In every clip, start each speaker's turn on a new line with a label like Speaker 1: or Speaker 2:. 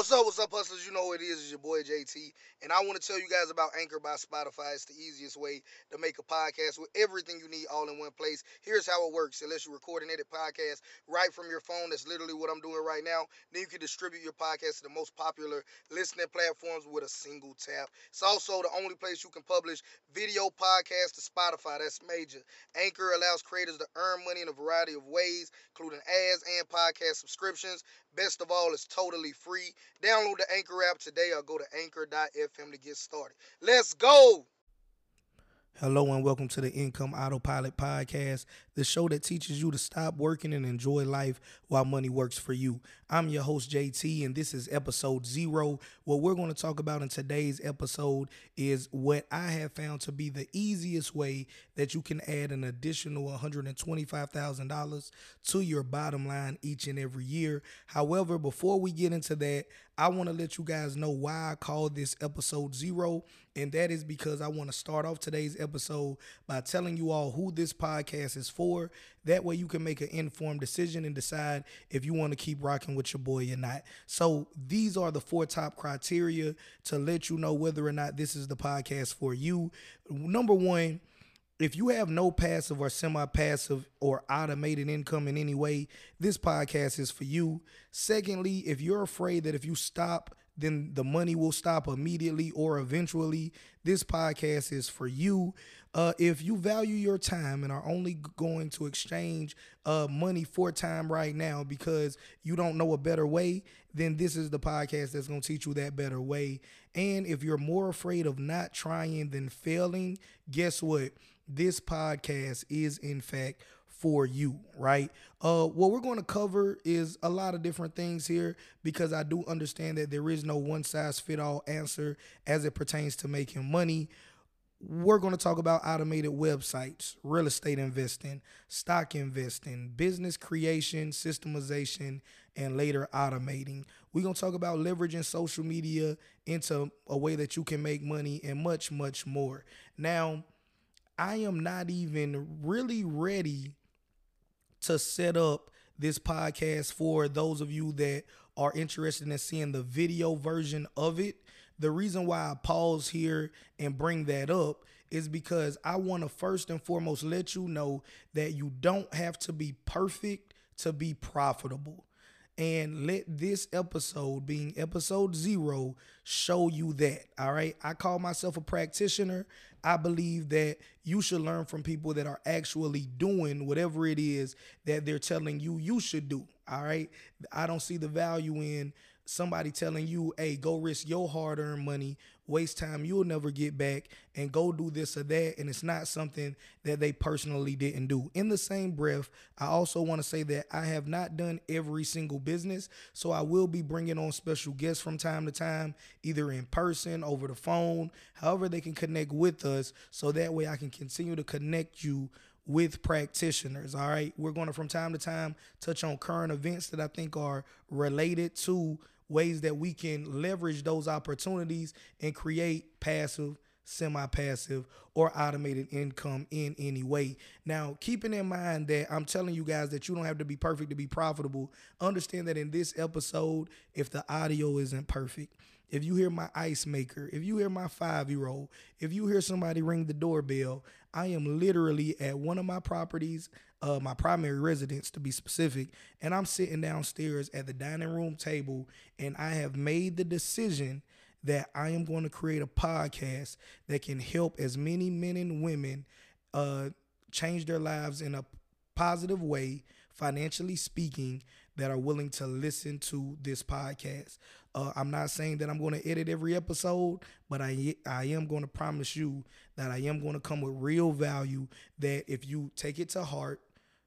Speaker 1: What's up, what's up, hustlers? You know who it is. It's your boy JT. And I want to tell you guys about Anchor by Spotify. It's the easiest way to make a podcast with everything you need all in one place. Here's how it works. Unless you're recording edit podcast right from your phone, that's literally what I'm doing right now. Then you can distribute your podcast to the most popular listening platforms with a single tap. It's also the only place you can publish video podcasts to Spotify. That's major. Anchor allows creators to earn money in a variety of ways, including ads and podcast subscriptions. Best of all, it's totally free. Download the Anchor app today or go to anchor.fm to get started. Let's go.
Speaker 2: Hello and welcome to the Income Autopilot Podcast, the show that teaches you to stop working and enjoy life while money works for you. I'm your host, JT, and this is episode zero. What we're going to talk about in today's episode is what I have found to be the easiest way that you can add an additional $125,000 to your bottom line each and every year. However, before we get into that, I want to let you guys know why I call this episode zero. And that is because I want to start off today's episode by telling you all who this podcast is for. That way you can make an informed decision and decide if you want to keep rocking with your boy or not. So these are the four top criteria to let you know whether or not this is the podcast for you. Number one, if you have no passive or semi passive or automated income in any way, this podcast is for you. Secondly, if you're afraid that if you stop, then the money will stop immediately or eventually, this podcast is for you. Uh, if you value your time and are only going to exchange uh, money for time right now because you don't know a better way, then this is the podcast that's going to teach you that better way. And if you're more afraid of not trying than failing, guess what? this podcast is in fact for you, right? Uh, what we're going to cover is a lot of different things here because I do understand that there is no one size fit all answer as it pertains to making money. We're going to talk about automated websites, real estate investing, stock investing, business creation, systemization, and later automating. We're going to talk about leveraging social media into a way that you can make money and much, much more. Now, I am not even really ready to set up this podcast for those of you that are interested in seeing the video version of it. The reason why I pause here and bring that up is because I want to first and foremost let you know that you don't have to be perfect to be profitable and let this episode, being episode zero, show you that. All right. I call myself a practitioner. I believe that you should learn from people that are actually doing whatever it is that they're telling you you should do. All right. I don't see the value in somebody telling you, hey, go risk your hard earned money, waste time you'll never get back, and go do this or that. And it's not something that they personally didn't do. In the same breath, I also want to say that I have not done every single business. So I will be bringing on special guests from time to time, either in person, over the phone, however they can connect with us. So that way I can continue to connect you with practitioners. All right. We're going to, from time to time, touch on current events that I think are related to ways that we can leverage those opportunities and create passive, semi passive, or automated income in any way. Now, keeping in mind that I'm telling you guys that you don't have to be perfect to be profitable, understand that in this episode, if the audio isn't perfect, if you hear my ice maker, if you hear my five year old, if you hear somebody ring the doorbell, I am literally at one of my properties, uh, my primary residence to be specific, and I'm sitting downstairs at the dining room table, and I have made the decision that I am going to create a podcast that can help as many men and women uh, change their lives in a positive way, financially speaking, that are willing to listen to this podcast. Uh, I'm not saying that I'm going to edit every episode, but I I am going to promise you that I am going to come with real value. That if you take it to heart,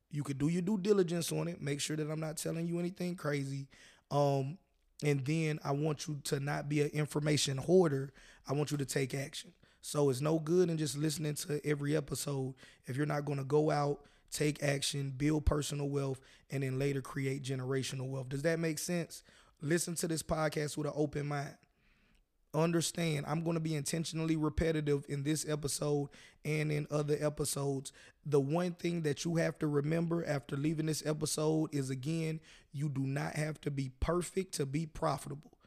Speaker 2: you could do your due diligence on it. Make sure that I'm not telling you anything crazy. Um, and then I want you to not be an information hoarder. I want you to take action. So it's no good in just listening to every episode if you're not going to go out, take action, build personal wealth, and then later create generational wealth. Does that make sense? Listen to this podcast with an open mind. Understand, I'm going to be intentionally repetitive in this episode and in other episodes. The one thing that you have to remember after leaving this episode is again, you do not have to be perfect to be profitable.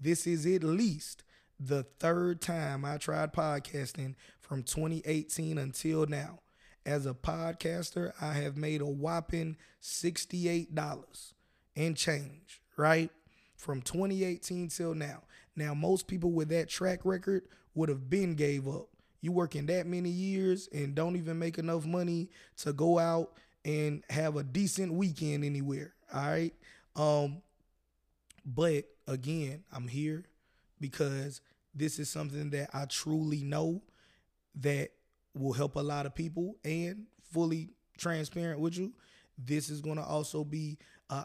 Speaker 2: This is at least the third time I tried podcasting from 2018 until now. As a podcaster, I have made a whopping $68 and change, right? From 2018 till now. Now, most people with that track record would have been gave up. You working that many years and don't even make enough money to go out and have a decent weekend anywhere. All right. Um, but again, I'm here because this is something that I truly know that will help a lot of people and fully transparent with you. This is going to also be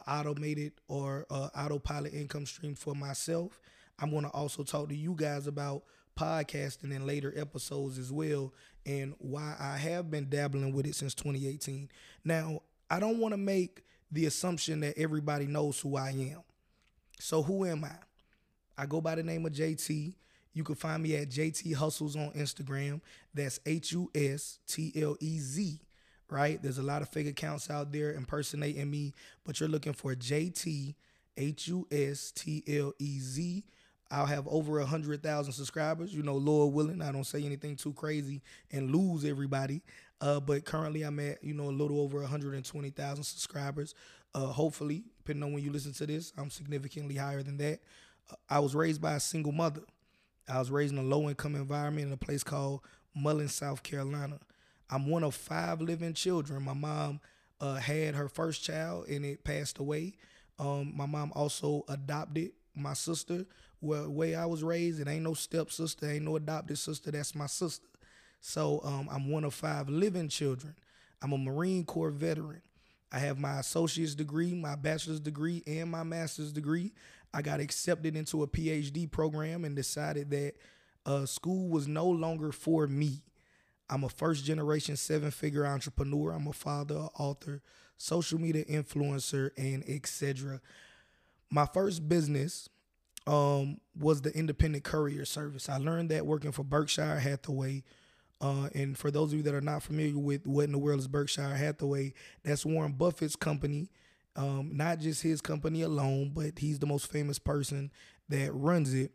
Speaker 2: automated or autopilot income stream for myself. I'm going to also talk to you guys about podcasting in later episodes as well and why I have been dabbling with it since 2018. Now, I don't want to make the assumption that everybody knows who I am. So, who am I? I go by the name of JT. You can find me at JT Hustlez on Instagram. That's H U S T L E Z, right? There's a lot of fake accounts out there impersonating me, but you're looking for JT H U S T L E Z. I'll have over a hundred thousand subscribers. You know, Lord willing, I don't say anything too crazy and lose everybody. Uh, but currently, I'm at you know a little over 120,000 subscribers. Uh, hopefully, depending on when you listen to this, I'm significantly higher than that. Uh, I was raised by a single mother. I was raised in a low income environment in a place called Mullins, South Carolina. I'm one of five living children. My mom uh, had her first child and it passed away. Um, my mom also adopted my sister. Well, way I was raised, it ain't no step sister, ain't no adopted sister. That's my sister. So um, I'm one of five living children. I'm a Marine Corps veteran. I have my associate's degree, my bachelor's degree, and my master's degree. I got accepted into a PhD program and decided that uh, school was no longer for me. I'm a first generation seven figure entrepreneur. I'm a father, author, social media influencer, and etc. My first business um, was the independent courier service. I learned that working for Berkshire Hathaway. Uh, and for those of you that are not familiar with what in the world is Berkshire Hathaway, that's Warren Buffett's company. Um, not just his company alone, but he's the most famous person that runs it.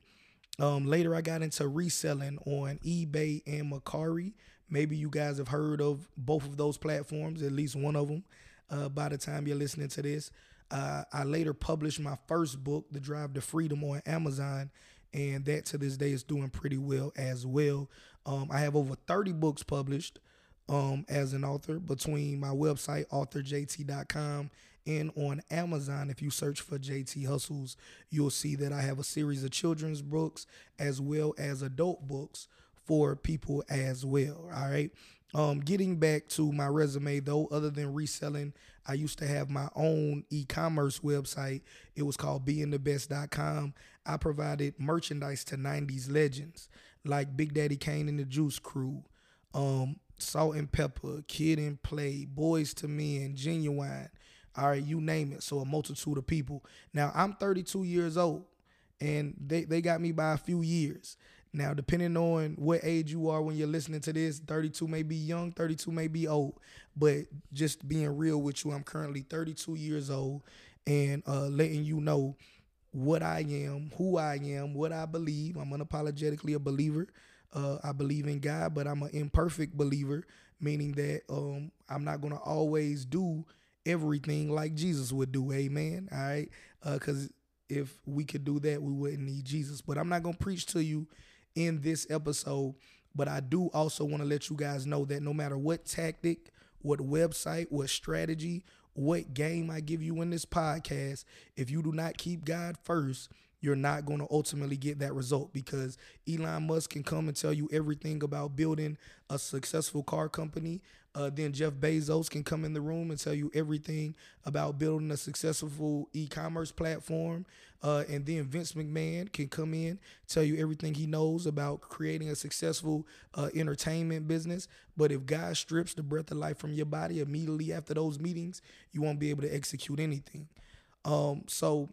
Speaker 2: Um, later, I got into reselling on eBay and Mercari. Maybe you guys have heard of both of those platforms, at least one of them. Uh, by the time you're listening to this, uh, I later published my first book, The Drive to Freedom, on Amazon, and that to this day is doing pretty well as well. Um, I have over 30 books published um, as an author between my website, authorjt.com, and on Amazon. If you search for JT Hustlez, you'll see that I have a series of children's books as well as adult books for people as well. All right. Um, getting back to my resume though, other than reselling, I used to have my own e-commerce website. It was called beingthebest.com. I provided merchandise to 90s legends like Big Daddy Kane and the Juice Crew, um, Salt-N-Pepa, Kid 'n Play, Boyz II Men, Ginuwine, all right, you name it. So a multitude of people. Now I'm 32 years old, and they, they got me by a few years. Now, depending on what age you are when you're listening to this, 32 may be young, 32 may be old. But just being real with you, I'm currently 32 years old and uh, letting you know what I am, who I am, what I believe. I'm unapologetically a believer. Uh, I believe in God, but I'm an imperfect believer, meaning that um, I'm not going to always do everything like Jesus would do. Amen. All right. Because uh, if we could do that, we wouldn't need Jesus. But I'm not going to preach to you in this episode. But I do also want to let you guys know that no matter what tactic, what website, what strategy, what game I give you in this podcast, if you do not keep God first, you're not going to ultimately get that result because Elon Musk can come and tell you everything about building a successful car company. Uh, then Jeff Bezos can come in the room and tell you everything about building a successful e-commerce platform. Uh, and then Vince McMahon can come in, tell you everything he knows about creating a successful uh, entertainment business. But if God strips the breath of life from your body immediately after those meetings, you won't be able to execute anything. Um, so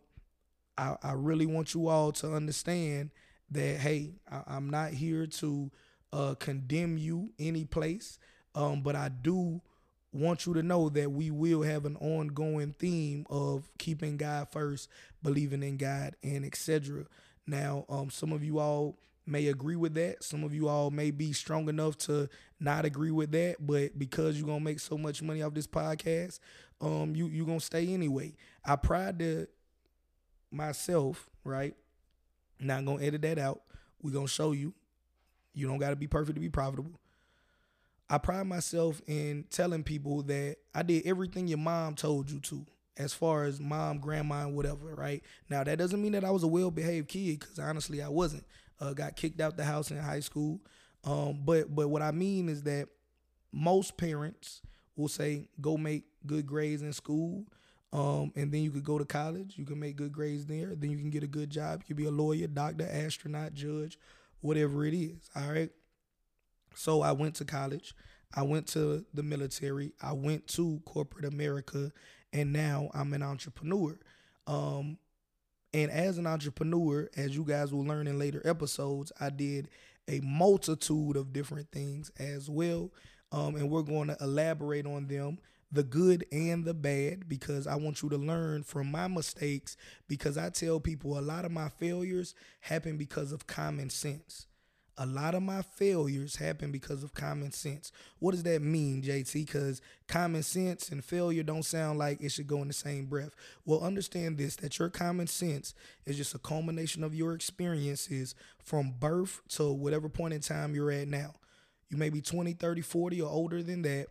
Speaker 2: I, I really want you all to understand that, hey, I, am not here to uh, condemn you any place, um, but I do want you to know that we will have an ongoing theme of keeping God first, believing in God, and etc. Now, um, some of you all may agree with that. Some of you all may be strong enough to not agree with that, but because you're gonna make so much money off this podcast, um, you you gonna stay anyway. I pride to myself, right? Not gonna edit that out. we gonna show you. You don't gotta be perfect to be profitable. I pride myself in telling people that I did everything your mom told you to, as far as mom, grandma, and whatever, right? Now that doesn't mean that I was a well behaved kid, because honestly I wasn't. Uh, got kicked out the house in high school. Um, but but what I mean is that most parents will say go make good grades in school. Um, and then you could go to college. You can make good grades there. Then you can get a good job. You could be a lawyer, doctor, astronaut, judge, whatever it is. All right. So I went to college. I went to the military. I went to corporate America, and now I'm an entrepreneur. Um, and as an entrepreneur, as you guys will learn in later episodes, I did a multitude of different things as well. Um, and we're going to elaborate on them the good and the bad because I want you to learn from my mistakes because I tell people a lot of my failures happen because of common sense. A lot of my failures happen because of common sense. What does that mean, JT? Because common sense and failure don't sound like it should go in the same breath. Well, understand this that your common sense is just a culmination of your experiences from birth to whatever point in time you're at now. You may be 20, 30, 40, or older than that,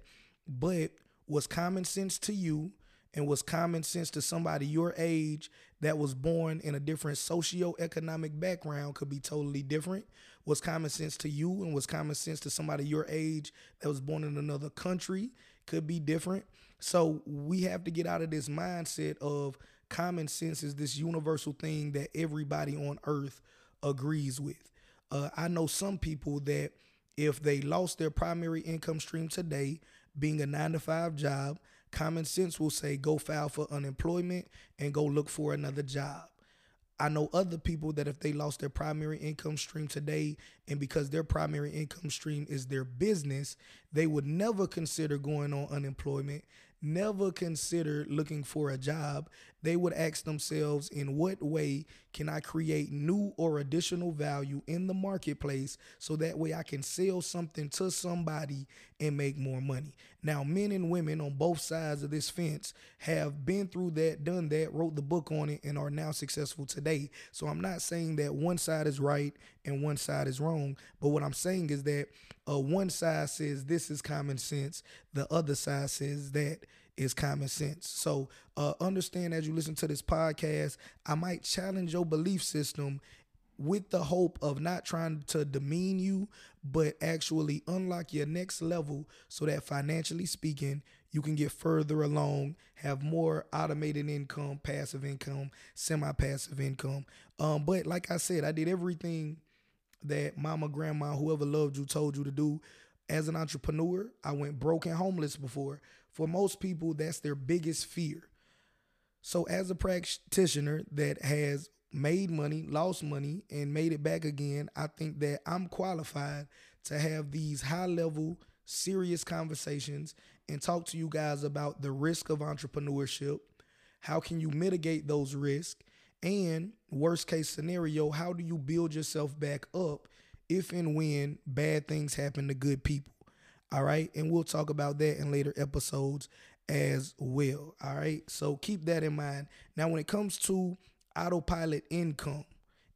Speaker 2: but what's common sense to you and was common sense to somebody your age that was born in a different socio-economic background could be totally different. What's common sense to you and what's common sense to somebody your age that was born in another country could be different. So we have to get out of this mindset of common sense is this universal thing that everybody on earth agrees with. Uh, I know some people that if they lost their primary income stream today, being a nine to five job, common sense will say go file for unemployment and go look for another job. I know other people that if they lost their primary income stream today, and because their primary income stream is their business, they would never consider going on unemployment never consider looking for a job, they would ask themselves, in what way can I create new or additional value in the marketplace so that way I can sell something to somebody and make more money? Now, men and women on both sides of this fence have been through that, done that, wrote the book on it, and are now successful today. So I'm not saying that one side is right and one side is wrong, but what I'm saying is that uh, one side says this is common sense, the other side says that is common sense. So uh, understand as you listen to this podcast, I might challenge your belief system with the hope of not trying to demean you, but actually unlock your next level so that financially speaking, you can get further along, have more automated income, passive income, semi passive income. Um, but like I said, I did everything that mama, grandma, whoever loved you told you to do. As an entrepreneur, I went broke and homeless before. For most people, that's their biggest fear. So, as a practitioner that has made money, lost money, and made it back again, I think that I'm qualified to have these high level, serious conversations and talk to you guys about the risk of entrepreneurship. How can you mitigate those risks? And worst case scenario, how do you build yourself back up if and when bad things happen to good people? All right. And we'll talk about that in later episodes as well. All right. So keep that in mind. Now, when it comes to autopilot income,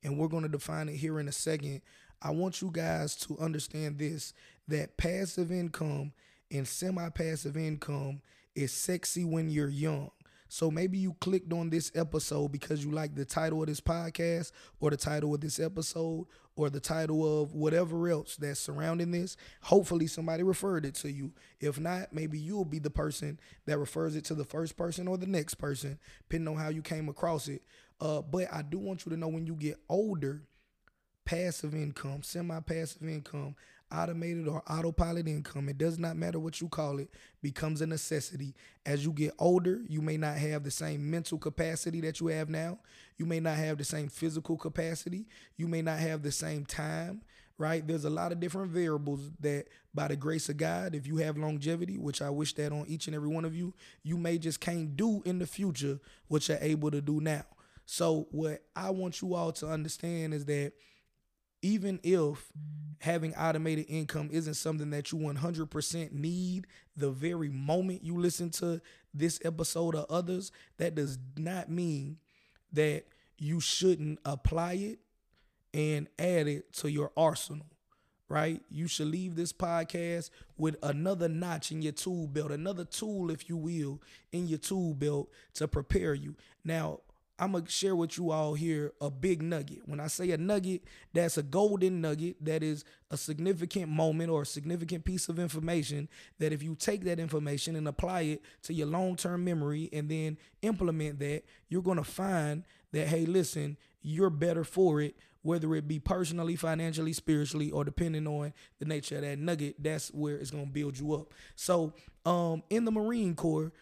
Speaker 2: and we're going to define it here in a second, I want you guys to understand this that passive income and semi passive income is sexy when you're young. So maybe you clicked on this episode because you like the title of this podcast or the title of this episode or the title of whatever else that's surrounding this. Hopefully somebody referred it to you. If not, maybe you'll be the person that refers it to the first person or the next person, depending on how you came across it. Uh, but I do want you to know when you get older, passive income, semi passive income, automated or autopilot income, it does not matter what you call it, becomes a necessity. As you get older, you may not have the same mental capacity that you have now. You may not have the same physical capacity. You may not have the same time, right? There's a lot of different variables that, by the grace of God, if you have longevity, which I wish that on each and every one of you, you may just can't do in the future what you're able to do now. So, what I want you all to understand is that even if having automated income isn't something that you 100% need the very moment you listen to this episode or others, that does not mean that you shouldn't apply it and add it to your arsenal, right? You should leave this podcast with another notch in your tool belt, another tool, if you will, in your tool belt to prepare you. Now, I'm gonna share with you all here a big nugget. When I say a nugget, that's a golden nugget. That is a significant moment or a significant piece of information that if you take that information and apply it to your long term memory and then implement that, you're gonna find that, hey, listen, you're better for it, whether it be personally, financially, spiritually, or depending on the nature of that nugget, that's where it's gonna build you up. So, um, in the Marine Corps,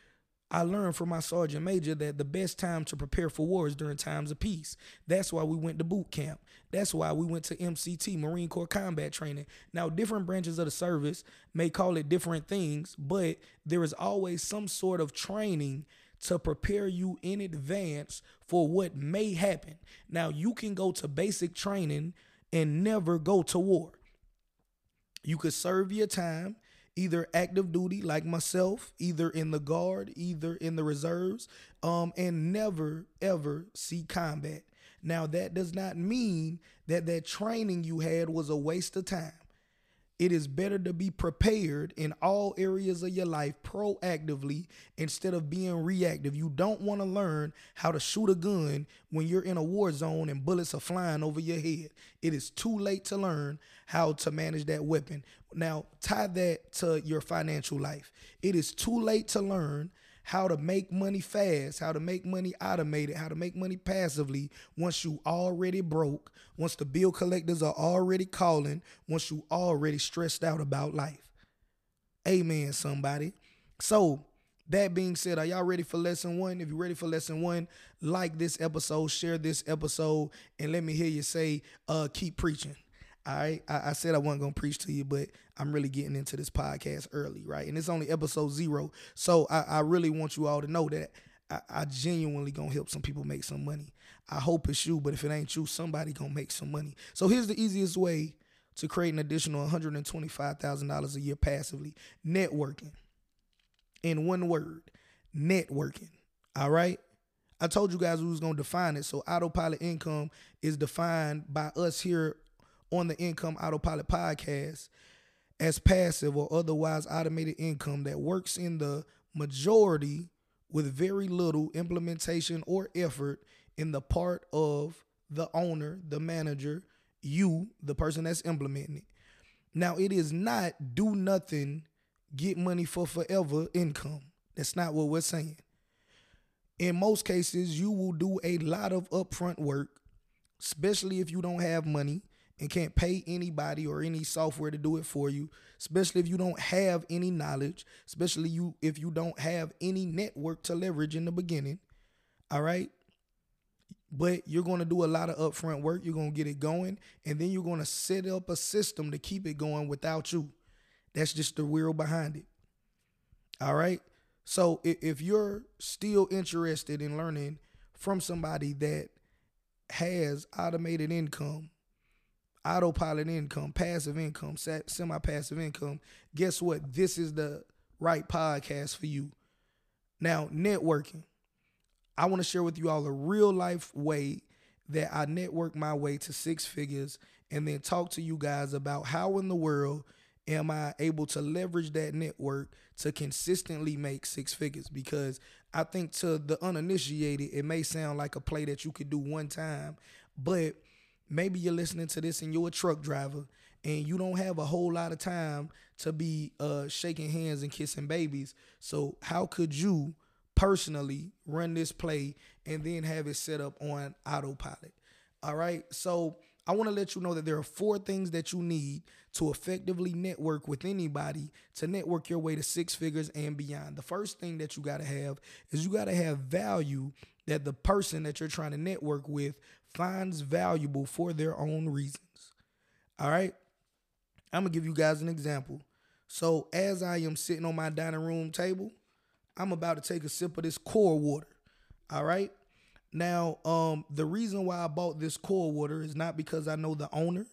Speaker 2: I learned from my sergeant major that the best time to prepare for war is during times of peace. That's why we went to boot camp. That's why we went to MCT, Marine Corps Combat Training. Now, different branches of the service may call it different things, but there is always some sort of training to prepare you in advance for what may happen. Now, you can go to basic training and never go to war. You could serve your time either active duty like myself, either in the guard, either in the reserves, um, and never ever see combat. Now that does not mean that that training you had was a waste of time. It is better to be prepared in all areas of your life proactively instead of being reactive. You don't want to learn how to shoot a gun when you're in a war zone and bullets are flying over your head. It is too late to learn how to manage that weapon. Now, tie that to your financial life. It is too late to learn how to make money fast, how to make money automated, how to make money passively once you already broke, once the bill collectors are already calling, once you already stressed out about life. Amen, somebody. So, that being said, are y'all ready for lesson one? If you're ready for lesson one, like this episode, share this episode, and let me hear you say, uh, keep preaching. All right. I, I said I wasn't gonna preach to you, but I'm really getting into this podcast early, right? And it's only episode zero. So I, I really want you all to know that I, I, genuinely gonna help some people make some money. I hope it's you, but if it ain't you, somebody gonna make some money. So here's the easiest way to create an additional $125,000 a year passively. Networking. In one word, networking. All right. I told you guys we was gonna define it. So autopilot income is defined by us here on the Income Autopilot podcast as passive or otherwise automated income that works in the majority with very little implementation or effort in the part of the owner, the manager, you, the person that's implementing it. Now, it is not do nothing, get money for forever income. That's not what we're saying. In most cases, you will do a lot of upfront work, especially if you don't have money and can't pay anybody or any software to do it for you, especially if you don't have any knowledge, especially you if you don't have any network to leverage in the beginning. All right? But you're going to do a lot of upfront work, you're going to get it going, and then you're going to set up a system to keep it going without you. That's just the wheel behind it. All right? So if you're still interested in learning from somebody that has automated income autopilot income, passive income, semi passive income, guess what? This is the right podcast for you. Now, networking. I want to share with you all a real life way that I network my way to six figures and then talk to you guys about how in the world am I able to leverage that network to consistently make six figures? Because I think to the uninitiated, it may sound like a play that you could do one time, but maybe you're listening to this and you're a truck driver and you don't have a whole lot of time to be uh, shaking hands and kissing babies. So how could you personally run this play and then have it set up on autopilot? All right. So I want to let you know that there are four things that you need to effectively network with anybody to network your way to six figures and beyond. The first thing that you got to have is you got to have value that the person that you're trying to network with finds valuable for their own reasons. All right? I'm going to give you guys an example. So, as I am sitting on my dining room table, I'm about to take a sip of this core water. All right? Now, um, the reason why I bought this core water is not because I know the owner,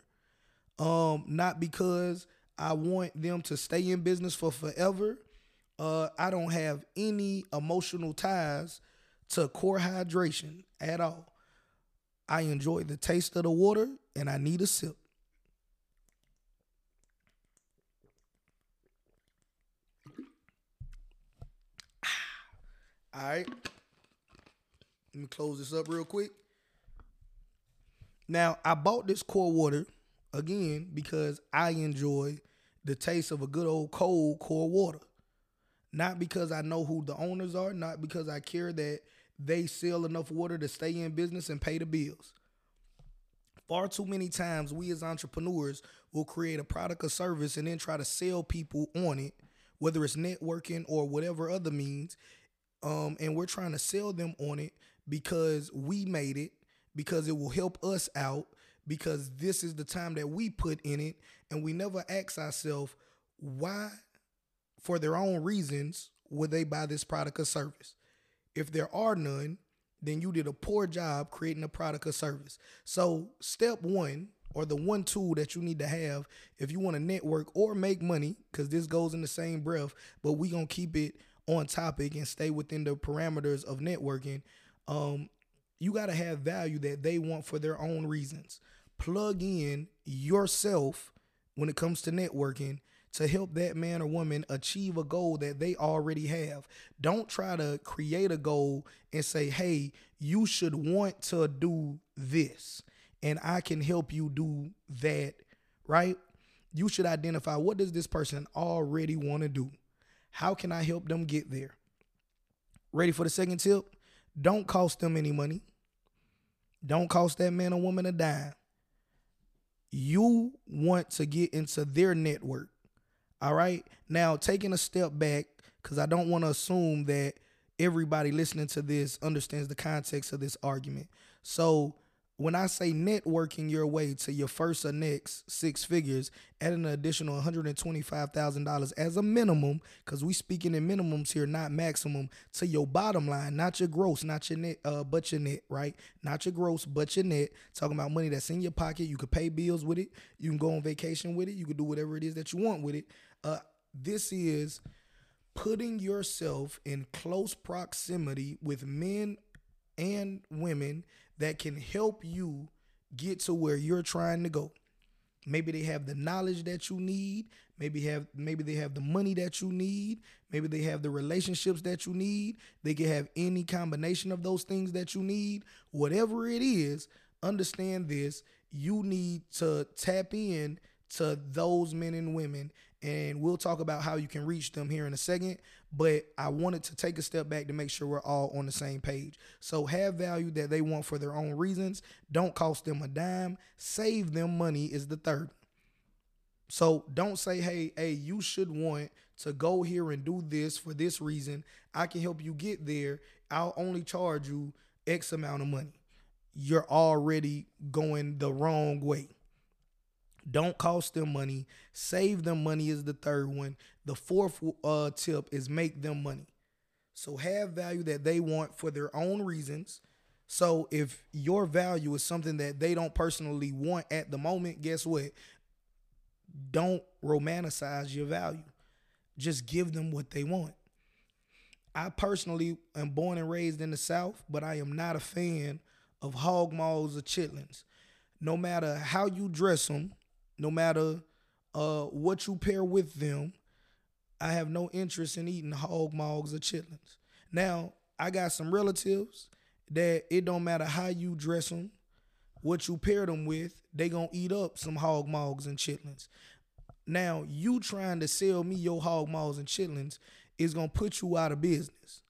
Speaker 2: um, not because I want them to stay in business for forever. Uh, I don't have any emotional ties to core hydration at all. I enjoy the taste of the water and I need a sip. All right. Let me close this up real quick. Now, I bought this core water again because I enjoy the taste of a good old cold core water. Not because I know who the owners are, not because I care that they sell enough water to stay in business and pay the bills. Far too many times, we as entrepreneurs will create a product or service and then try to sell people on it, whether it's networking or whatever other means. Um, and we're trying to sell them on it because we made it, because it will help us out, because this is the time that we put in it, and we never ask ourselves why, for their own reasons, would they buy this product or service? If there are none, then you did a poor job creating a product or service. So, step one, or the one tool that you need to have if you want to network or make money, because this goes in the same breath, but we gonna keep it on topic and stay within the parameters of networking um, you got to have value that they want for their own reasons. Plug in yourself when it comes to networking to help that man or woman achieve a goal that they already have. Don't try to create a goal and say, hey, you should want to do this, and I can help you do that, right? You should identify what does this person already want to do? How can I help them get there? Ready for the second tip? Don't cost them any money. Don't cost that man or woman a dime. You want to get into their network. All right. Now, taking a step back, because I don't want to assume that everybody listening to this understands the context of this argument. So, when I say networking your way to your first or next six figures at an additional $125,000 as a minimum, because we speaking in minimums here, not maximum, to your bottom line, not your gross, not your net, uh, but your net, right? Not your gross, but your net. Talking about money that's in your pocket. You could pay bills with it. You can go on vacation with it. You could do whatever it is that you want with it. Uh, this is putting yourself in close proximity with men and women that can help you get to where you're trying to go. Maybe they have the knowledge that you need. Maybe have maybe they have the money that you need. Maybe they have the relationships that you need. They can have any combination of those things that you need. Whatever it is, understand this. You need to tap in to those men and women and we'll talk about how you can reach them here in a second. But I wanted to take a step back to make sure we're all on the same page. So have value that they want for their own reasons. Don't cost them a dime. Save them money is the third. So don't say, hey, hey, you should want to go here and do this for this reason. I can help you get there. I'll only charge you X amount of money. You're already going the wrong way. Don't cost them money. Save them money is the third one. The fourth uh, tip is make them money. So have value that they want for their own reasons. So if your value is something that they don't personally want at the moment, guess what? Don't romanticize your value. Just give them what they want. I personally am born and raised in the South, but I am not a fan of hog maws or chitlins. No matter how you dress them, no matter uh, what you pair with them, I have no interest in eating hog mogs or chitlins. Now, I got some relatives that it don't matter how you dress them, what you pair them with, they gonna eat up some hog mogs and chitlins. Now, you trying to sell me your hog mogs and chitlins is gonna put you out of business.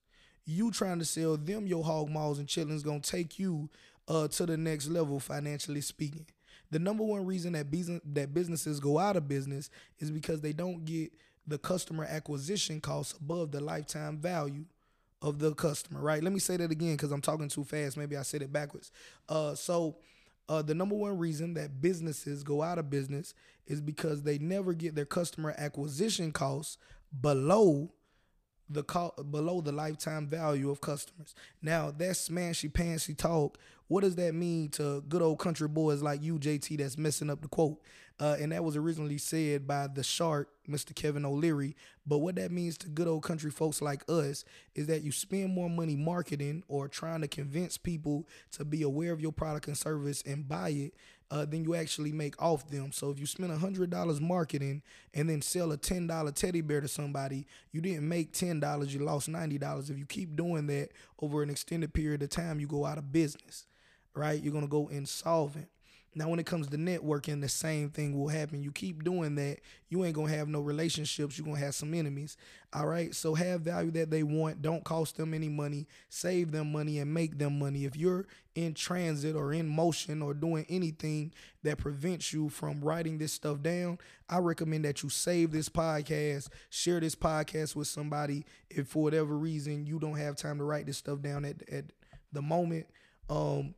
Speaker 2: You trying to sell them your hog mogs and chitlins gonna take you uh, to the next level financially speaking. The number one reason that business that businesses go out of business is because they don't get the customer acquisition costs above the lifetime value of the customer, right? Let me say that again because I'm talking too fast. Maybe I said it backwards. Uh, so uh, the number one reason that businesses go out of business is because they never get their customer acquisition costs below the co- below the lifetime value of customers. Now that's smashy pantsy talk. What does that mean to good old country boys like you, JT, that's messing up the quote? Uh, and that was originally said by the shark, Mr. Kevin O'Leary. But what that means to good old country folks like us is that you spend more money marketing or trying to convince people to be aware of your product and service and buy it uh, than you actually make off them. So if you spend $100 marketing and then sell a $10 teddy bear to somebody, you didn't make $10, you lost $90. If you keep doing that over an extended period of time, you go out of business, right? You're going to go insolvent. Now, when it comes to networking, the same thing will happen. You keep doing that, you ain't gonna have no relationships. You're gonna have some enemies. All right. So have value that they want. Don't cost them any money. Save them money and make them money. If you're in transit or in motion or doing anything that prevents you from writing this stuff down, I recommend that you save this podcast, share this podcast with somebody. If for whatever reason you don't have time to write this stuff down at at the moment. Um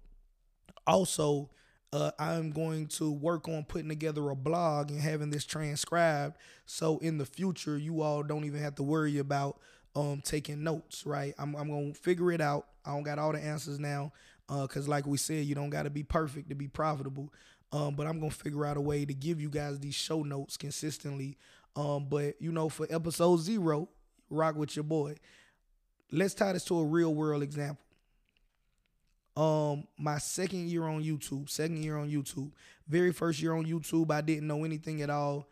Speaker 2: also uh, I'm going to work on putting together a blog and having this transcribed. So in the future, you all don't even have to worry about um, taking notes, right? I'm, I'm going to figure it out. I don't got all the answers now because, uh, like we said, you don't got to be perfect to be profitable. Um, but I'm going to figure out a way to give you guys these show notes consistently. Um, but, you know, for episode zero, rock with your boy. Let's tie this to a real world example um my second year on YouTube, second year on YouTube. Very first year on YouTube, I didn't know anything at all.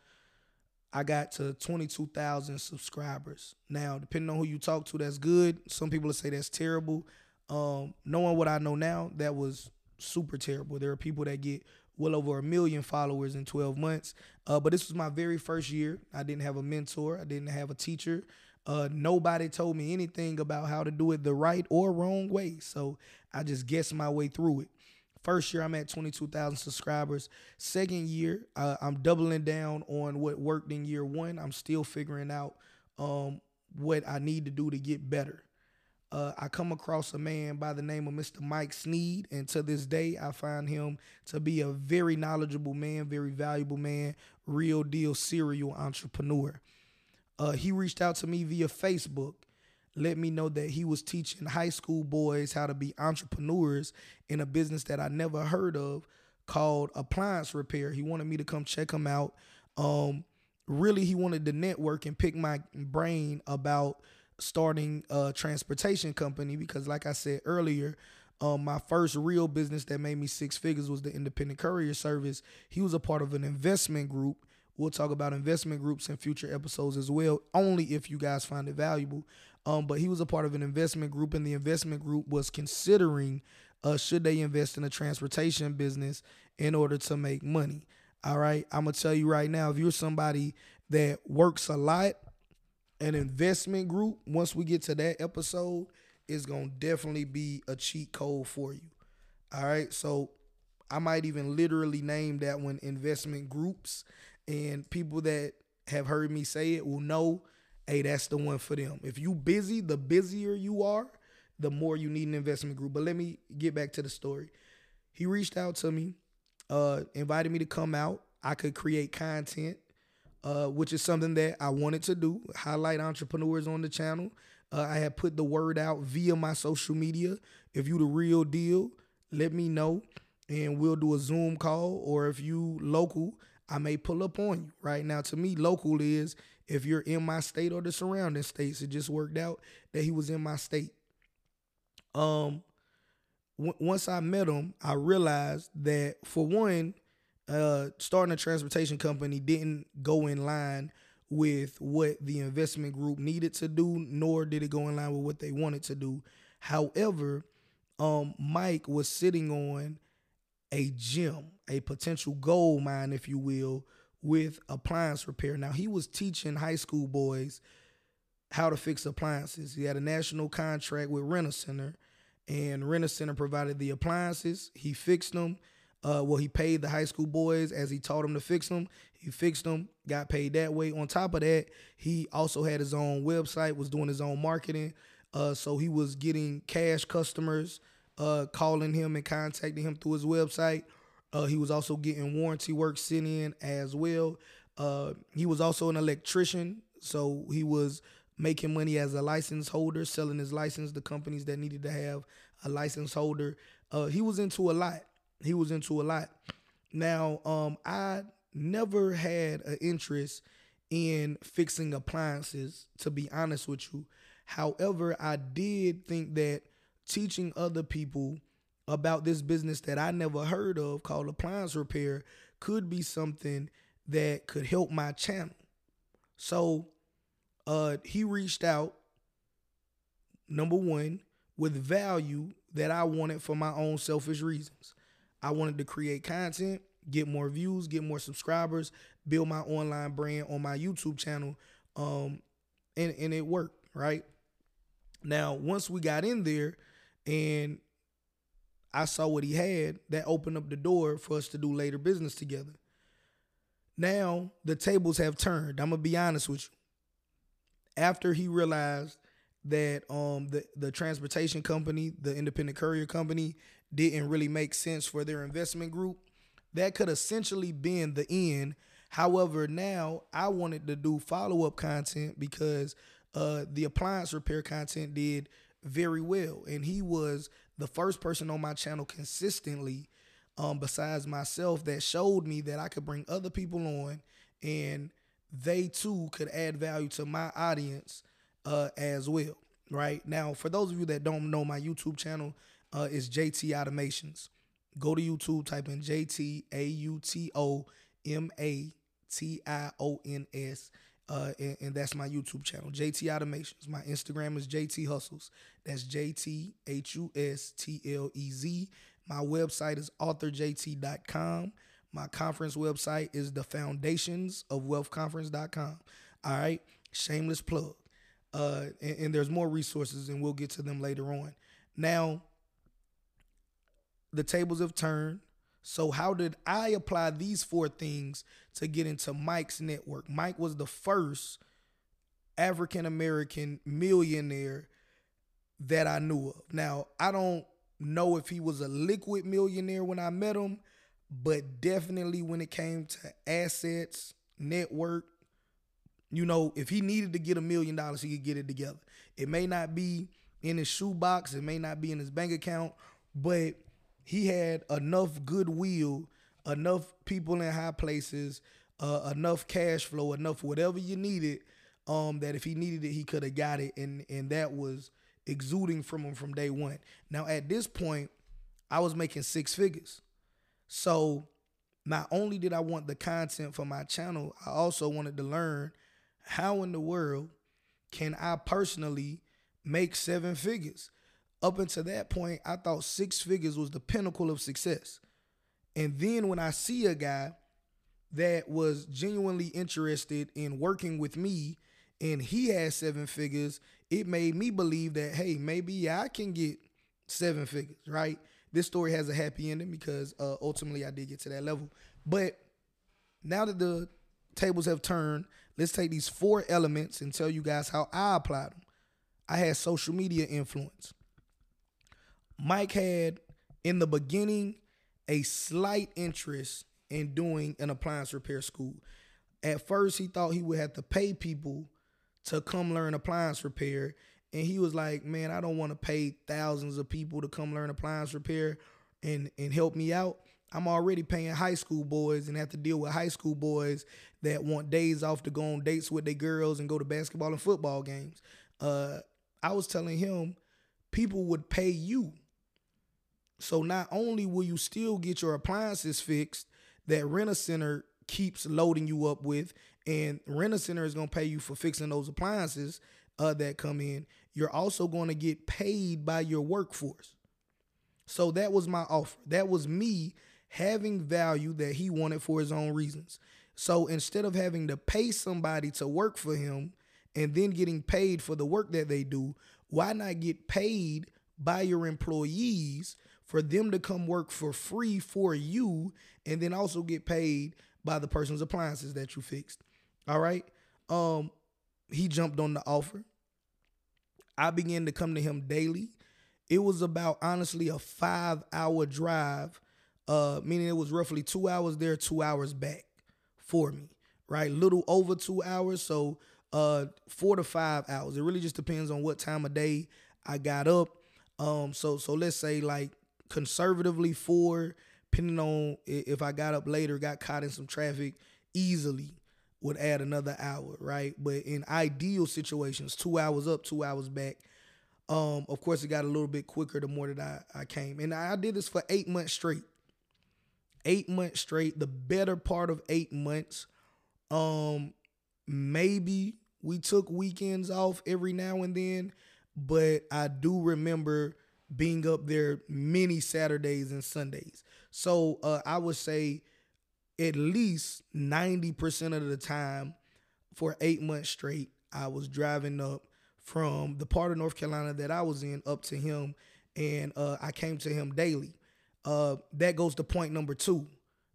Speaker 2: I got to 22,000 subscribers. Now, depending on who you talk to, that's good. Some people will say that's terrible. Um, knowing what I know now, that was super terrible. There are people that get well over a million followers in 12 months. Uh, but this was my very first year. I didn't have a mentor. I didn't have a teacher. Uh, nobody told me anything about how to do it the right or wrong way. So I just guessed my way through it. First year, I'm at 22,000 subscribers. Second year, uh, I'm doubling down on what worked in year one. I'm still figuring out um, what I need to do to get better. Uh, I come across a man by the name of Mr. Mike Sneed, and to this day, I find him to be a very knowledgeable man, very valuable man, real deal serial entrepreneur. Uh, he reached out to me via Facebook, let me know that he was teaching high school boys how to be entrepreneurs in a business that I never heard of called appliance repair. He wanted me to come check him out. Um, really, he wanted to network and pick my brain about starting a transportation company because, like I said earlier, um, my first real business that made me six figures was the independent courier service. He was a part of an investment group We'll talk about investment groups in future episodes as well, only if you guys find it valuable. Um, but he was a part of an investment group, and the investment group was considering uh, should they invest in a transportation business in order to make money. All right, I'm gonna tell you right now, if you're somebody that works a lot, an investment group, once we get to that episode, is gonna definitely be a cheat code for you. All right, so I might even literally name that one investment groups and people that have heard me say it will know, hey, that's the one for them. If you busy, the busier you are, the more you need an investment group. But let me get back to the story. He reached out to me, uh, invited me to come out. I could create content, uh, which is something that I wanted to do, highlight entrepreneurs on the channel. Uh, I had put the word out via my social media. If you the real deal, let me know and we'll do a Zoom call. Or if you local, I may pull up on you. Right now, to me, local is if you're in my state or the surrounding states. It just worked out that he was in my state. Um, w- once I met him, I realized that for one, uh, starting a transportation company didn't go in line with what the investment group needed to do, nor did it go in line with what they wanted to do. However, um, Mike was sitting on a gem, a potential gold mine, if you will, with appliance repair. Now, he was teaching high school boys how to fix appliances. He had a national contract with Rent-A-Center, and Rent-A-Center provided the appliances. He fixed them. Uh, well, he paid the high school boys as he taught them to fix them. He fixed them, got paid that way. On top of that, he also had his own website, was doing his own marketing. Uh, so he was getting cash customers uh, calling him and contacting him through his website. Uh, he was also getting warranty work sent in as well. Uh, he was also an electrician, so he was making money as a license holder, selling his license to companies that needed to have a license holder. Uh, he was into a lot. He was into a lot. Now, um, I never had an interest in fixing appliances, to be honest with you. However, I did think that teaching other people about this business that I never heard of called appliance repair could be something that could help my channel. So uh, he reached out, number one, with value that I wanted for my own selfish reasons. I wanted to create content, get more views, get more subscribers, build my online brand on my YouTube channel. Um, and, and it worked, right? Now, once we got in there and I saw what he had, that opened up the door for us to do later business together. Now the tables have turned. I'm gonna be honest with you. After he realized that um the, the transportation company, the independent courier company, didn't really make sense for their investment group, that could essentially been the end. However, now I wanted to do follow-up content because uh the appliance repair content did very well. And he was the first person on my channel consistently, um, besides myself, that showed me that I could bring other people on and they too could add value to my audience uh, as well. Right now, for those of you that don't know, my YouTube channel uh, is JT Automations. Go to YouTube, type in JT A U T O M A T I O N S uh, and, and, that's my YouTube channel, JT Automations. My Instagram is JT Hustlez. That's J T H U S T L E Z. My website is authorjt.com. My conference website is the foundations of wealthconference.com. All right, shameless plug. Uh, and, and there's more resources, and we'll get to them later on. Now, the tables have turned. So, how did I apply these four things to get into Mike's network? Mike was the first African American millionaire that I knew of. Now, I don't know if he was a liquid millionaire when I met him, but definitely when it came to assets, network, you know, if he needed to get a million dollars, he could get it together. It may not be in his shoebox, it may not be in his bank account, but he had enough goodwill, enough people in high places, uh, enough cash flow, enough whatever you needed, um, that if he needed it, he could have got it, and and that was exuding from him from day one. Now at this point, I was making six figures, so not only did I want the content for my channel, I also wanted to learn how in the world can I personally make seven figures up until that point, I thought six figures was the pinnacle of success. And then when I see a guy that was genuinely interested in working with me and he had seven figures, it made me believe that, hey, maybe I can get seven figures, right? This story has a happy ending because uh, ultimately I did get to that level. But now that the tables have turned, let's take these four elements and tell you guys how I applied them. I had social media influence. Mike had in the beginning a slight interest in doing an appliance repair school. At first, he thought he would have to pay people to come learn appliance repair. And he was like, Man, I don't want to pay thousands of people to come learn appliance repair and, and help me out. I'm already paying high school boys and have to deal with high school boys that want days off to go on dates with their girls and go to basketball and football games. Uh, I was telling him people would pay you so not only will you still get your appliances fixed that Rent-A-Center keeps loading you up with, and Rent-A-Center is gonna pay you for fixing those appliances uh, that come in. You're also gonna get paid by your workforce. So that was my offer. That was me having value that he wanted for his own reasons. So instead of having to pay somebody to work for him and then getting paid for the work that they do, why not get paid by your employees for them to come work for free for you and then also get paid by the person's appliances that you fixed. All right. Um, he jumped on the offer. I began to come to him daily. It was about honestly a five hour drive, uh, meaning it was roughly two hours there, two hours back for me, right? Little over two hours. So uh four to five hours. It really just depends on what time of day I got up. Um, so so let's say like conservatively four, depending on if I got up later, got caught in some traffic, easily would add another hour, right? But in ideal situations, two hours up, two hours back. Um, of course, it got a little bit quicker the more that I, I came. And I did this for eight months straight. Eight months straight, the better part of eight months. Um, maybe we took weekends off every now and then, but I do remember being up there many Saturdays and Sundays. So uh, I would say at least 90% of the time for eight months straight, I was driving up from the part of North Carolina that I was in up to him, and uh, I came to him daily. Uh, that goes to point number two,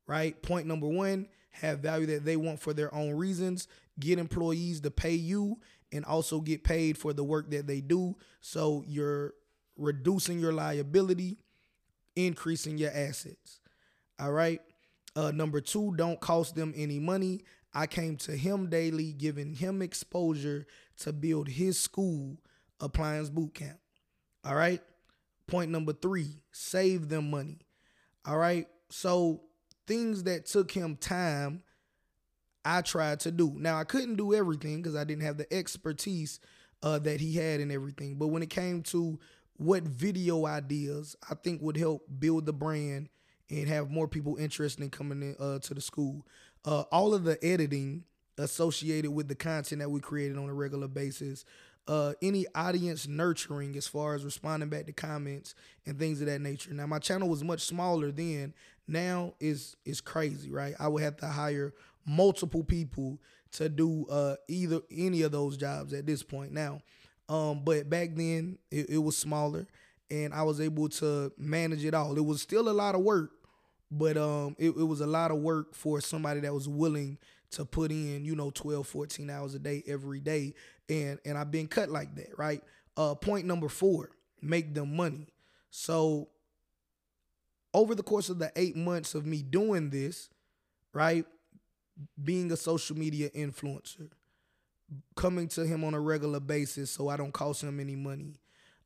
Speaker 2: right? Point number one have value that they want for their own reasons, get employees to pay you, and also get paid for the work that they do. So you're reducing your liability, increasing your assets. All right. Uh, number two, don't cost them any money. I came to him daily, giving him exposure to build his school, Appliance Boot Camp. All right. Point number three, save them money. All right. So things that took him time, I tried to do. Now I couldn't do everything because I didn't have the expertise uh, that he had and everything. But when it came to what video ideas I think would help build the brand and have more people interested in coming in, uh, to the school. Uh, all of the editing associated with the content that we created on a regular basis, uh, any audience nurturing as far as responding back to comments and things of that nature. Now my channel was much smaller then. Now is is crazy, right? I would have to hire multiple people to do uh, either any of those jobs at this point. Now, um, but back then it, it was smaller and I was able to manage it all. It was still a lot of work, but um, it, it was a lot of work for somebody that was willing to put in, you know, 12, 14 hours a day every day. And and I've been cut like that, right? Uh, point number four, make them money. So over the course of the eight months of me doing this, right, being a social media influencer, coming to him on a regular basis so I don't cost him any money.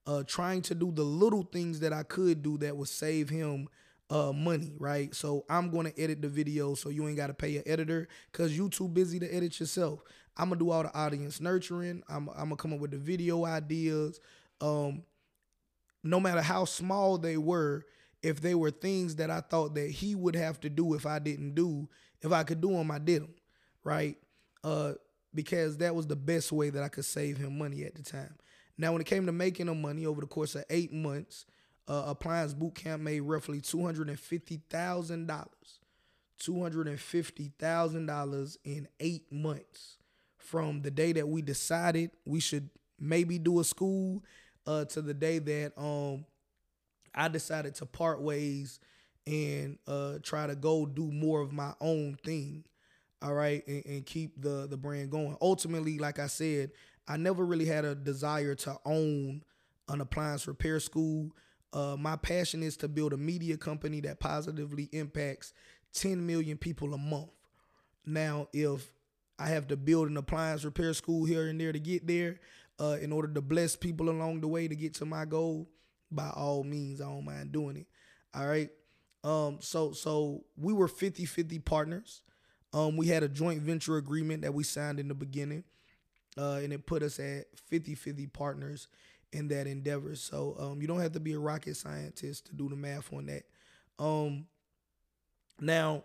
Speaker 2: Uh, trying to do the little things that I could do that would save him uh, money, right? So I'm going to edit the video so you ain't got to pay an editor because you too busy to edit yourself. I'm going to do all the audience nurturing. I'm, I'm going to come up with the video ideas. Um, no matter how small they were, if they were things that I thought that he would have to do if I didn't do, if I could do them, I did them, right? Uh, because that was the best way that I could save him money at the time. Now, when it came to making him money over the course of eight months, uh, Appliance Boot Camp made roughly two hundred and fifty thousand dollars, two hundred and fifty thousand dollars in eight months from the day that we decided we should maybe do a school uh, to the day that um I decided to part ways and uh, try to go do more of my own thing all right, and, and, keep the the brand going. Ultimately, like I said, I never really had a desire to own an appliance repair school. Uh, my passion is to build a media company that positively impacts 10 million people a month. Now, if I have to build an appliance repair school here and there to get there, uh, in order to bless people along the way to get to my goal, by all means, I don't mind doing it. All right. Um, so so we were 50-50 partners. Um, we had a joint venture agreement that we signed in the beginning, uh, and it put us at 50 50 partners in that endeavor. So um, you don't have to be a rocket scientist to do the math on that. Um, now,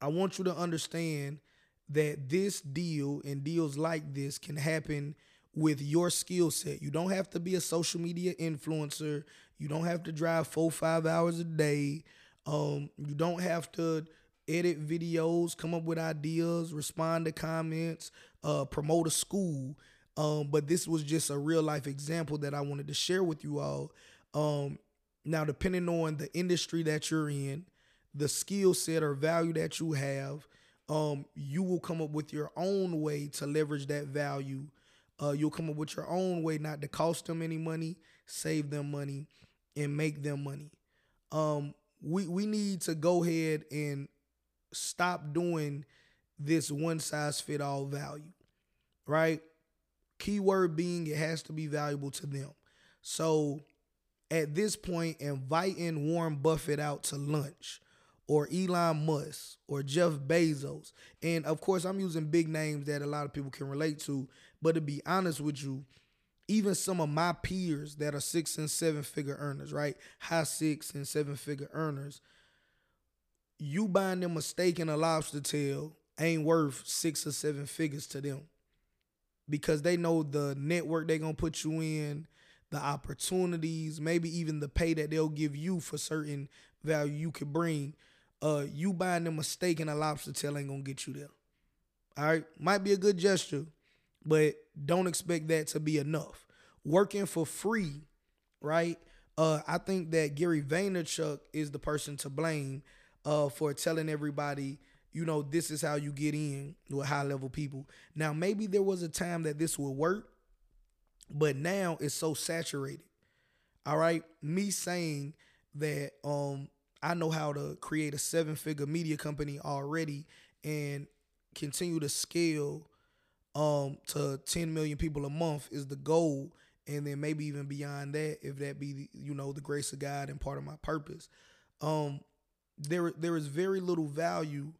Speaker 2: I want you to understand that this deal and deals like this can happen with your skill set. You don't have to be a social media influencer. You don't have to drive four, five hours a day. Um, you don't have to edit videos, come up with ideas, respond to comments, uh, promote a school. Um, but this was just a real life example that I wanted to share with you all. Um, Now, depending on the industry that you're in, the skill set or value that you have, um, you will come up with your own way to leverage that value. Uh, you'll come up with your own way not to cost them any money, save them money, and make them money. Um, we we need to go ahead and stop doing this one size fit all value, right? Keyword being it has to be valuable to them. So at this point, inviting Warren Buffett out to lunch or Elon Musk or Jeff Bezos, and of course, I'm using big names that a lot of people can relate to, but to be honest with you, even some of my peers that are six and seven figure earners, right? High six and seven figure earners, you buying them a steak and a lobster tail ain't worth six or seven figures to them because they know the network they're gonna put you in, the opportunities, maybe even the pay that they'll give you for certain value you could bring. Uh, you buying them a steak and a lobster tail ain't gonna get you there. All right, might be a good gesture, but don't expect that to be enough. Working for free, right? Uh, I think that Gary Vaynerchuk is the person to blame uh, for telling everybody you know, this is how you get in with high level people. Now, maybe there was a time that this would work, but now it's so saturated. All right. Me saying that um I know how to create a seven figure media company already and continue to scale um to 10 million people a month is the goal and then maybe even beyond that if that be you know the grace of God and part of my purpose um there there is very little value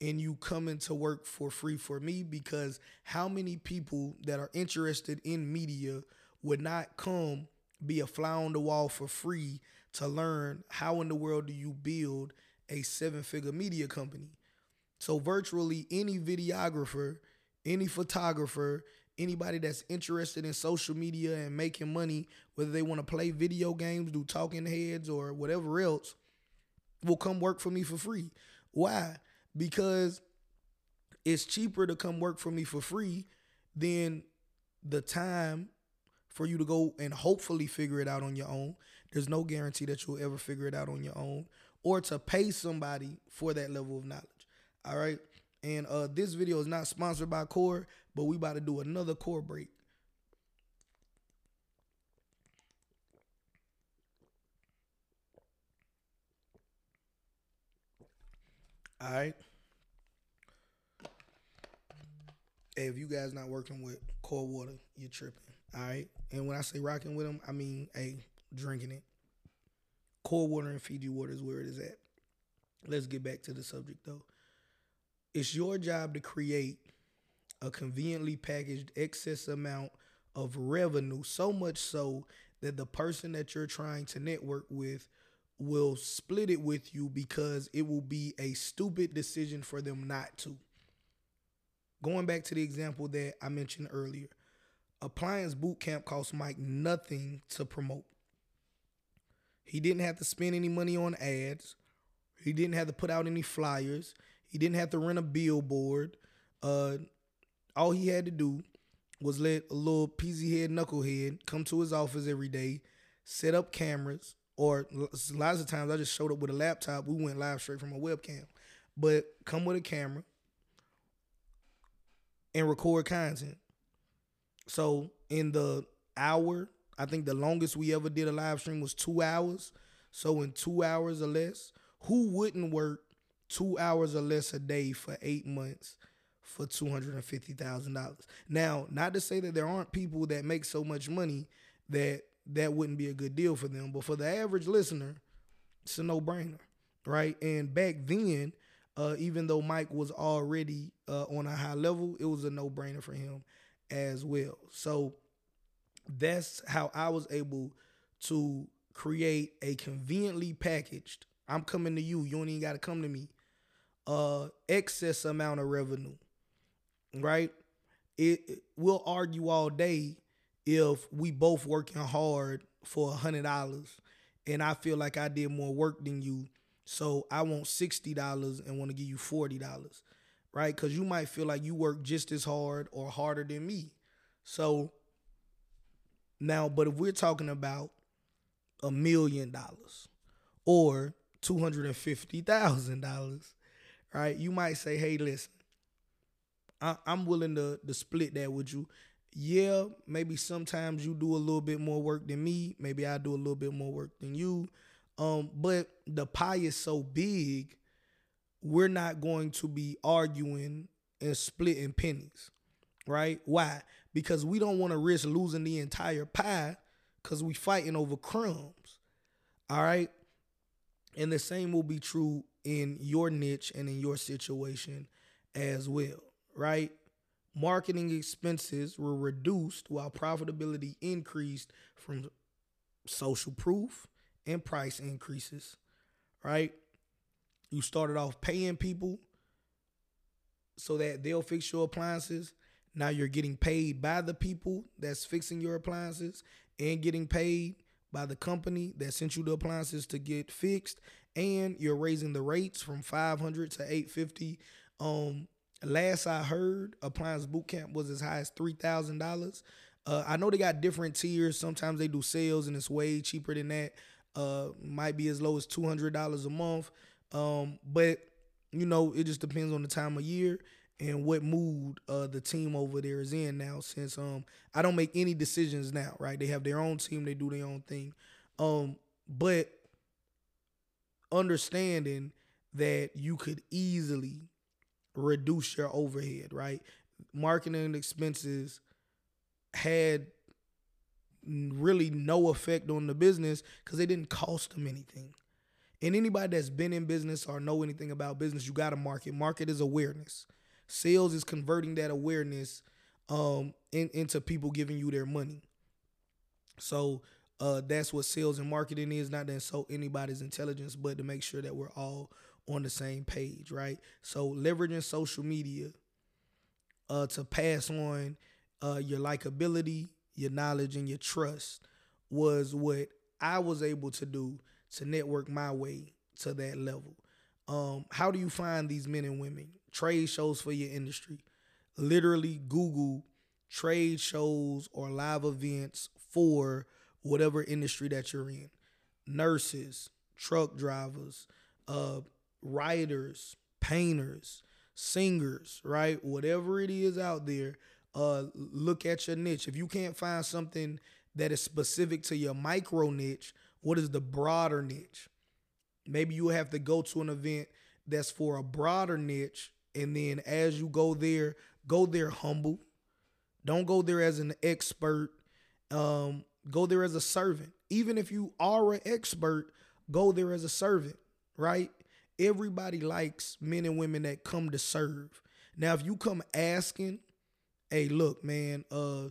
Speaker 2: and you coming to work for free for me because how many people that are interested in media would not come be a fly on the wall for free to learn how in the world do you build a seven figure media company? So virtually any videographer any photographer anybody that's interested in social media and making money whether they want to play video games do talking heads or whatever else will come work for me for free. Why because it's cheaper to come work for me for free than the time for you to go and hopefully figure it out on your own. There's no guarantee that you'll ever figure it out on your own or to pay somebody for that level of knowledge. All right. And uh, this video is not sponsored by Core, but we about to do another Core break. All right. Hey, if you guys not working with Core Water, you're tripping. All right. And when I say rocking with them, I mean, hey, drinking it. Core Water and Fiji Water is where it is at. Let's get back to the subject though. It's your job to create a conveniently packaged excess amount of revenue, so much so that the person that you're trying to network with will split it with you because it will be a stupid decision for them not to. Going back to the example that I mentioned earlier, appliance boot camp cost Mike nothing to promote. He didn't have to spend any money on ads. He didn't have to put out any flyers. He didn't have to rent a billboard. Uh, all he had to do was let a little peasy head knucklehead come to his office every day, set up cameras, or lots of times I just showed up with a laptop. We went live straight from a webcam, but come with a camera and record content. So in the hour, I think the longest we ever did a live stream was two hours. So in two hours or less, who wouldn't work two hours or less a day for eight months for two hundred and fifty thousand dollars? Now, not to say that there aren't people that make so much money that that wouldn't be a good deal for them. But for the average listener, it's a no brainer, right? And back then, uh, even though Mike was already uh, on a high level, it was a no brainer for him as well. So that's how I was able to create a conveniently packaged. I'm coming to you. You don't even got to come to me. Uh, excess amount of revenue, right? It, it we'll argue all day if we both working hard for a hundred dollars and I feel like I did more work than you, so I want sixty dollars and want to give you forty dollars, right? Because you might feel like you work just as hard or harder than me. So now, but if we're talking about a million dollars or two hundred and fifty thousand dollars, right? You might say, "Hey, listen, I, am willing to to split that with you." Yeah, maybe sometimes you do a little bit more work than me. Maybe I do a little bit more work than you. Um, but the pie is so big, we're not going to be arguing and splitting pennies, right? Why? Because we don't want to risk losing the entire pie because we're fighting over crumbs. All right. And the same will be true in your niche and in your situation as well, right? Marketing expenses were reduced while profitability increased from social proof and price increases, right? You started off paying people so that they'll fix your appliances. Now you're getting paid by the people that's fixing your appliances and getting paid by the company that sent you the appliances to get fixed and you're raising the rates from 500 to 850 um last i heard appliance boot camp was as high as $3000 uh, i know they got different tiers sometimes they do sales and it's way cheaper than that uh, might be as low as $200 a month um, but you know it just depends on the time of year and what mood uh, the team over there is in now. Since um, I don't make any decisions now, right? They have their own team, they do their own thing. Um, but understanding that you could easily reduce your overhead, right? Marketing expenses had really no effect on the business because they didn't cost them anything. And anybody that's been in business or know anything about business, you got to market. Market is awareness. Sales is converting that awareness um, in, into people giving you their money. So uh, that's what sales and marketing is. Not to insult anybody's intelligence, but to make sure that we're all on the same page, right? So leveraging social media uh, to pass on uh, your likability, your knowledge, and your trust was what I was able to do to network my way to that level. Um, how do you find these men and women? trade shows for your industry. Literally Google trade shows or live events for whatever industry that you're in. Nurses, truck drivers, uh, writers, painters, singers, right? Whatever it is out there, uh, look at your niche. If you can't find something that is specific to your micro niche, what is the broader niche? Maybe you have to go to an event that's for a broader niche and then as you go there, go there humble. Don't go there as an expert. Um, go there as a servant. Even if you are an expert, go there as a servant, right? Everybody likes men and women that come to serve. Now, if you come asking, hey, look, man, uh,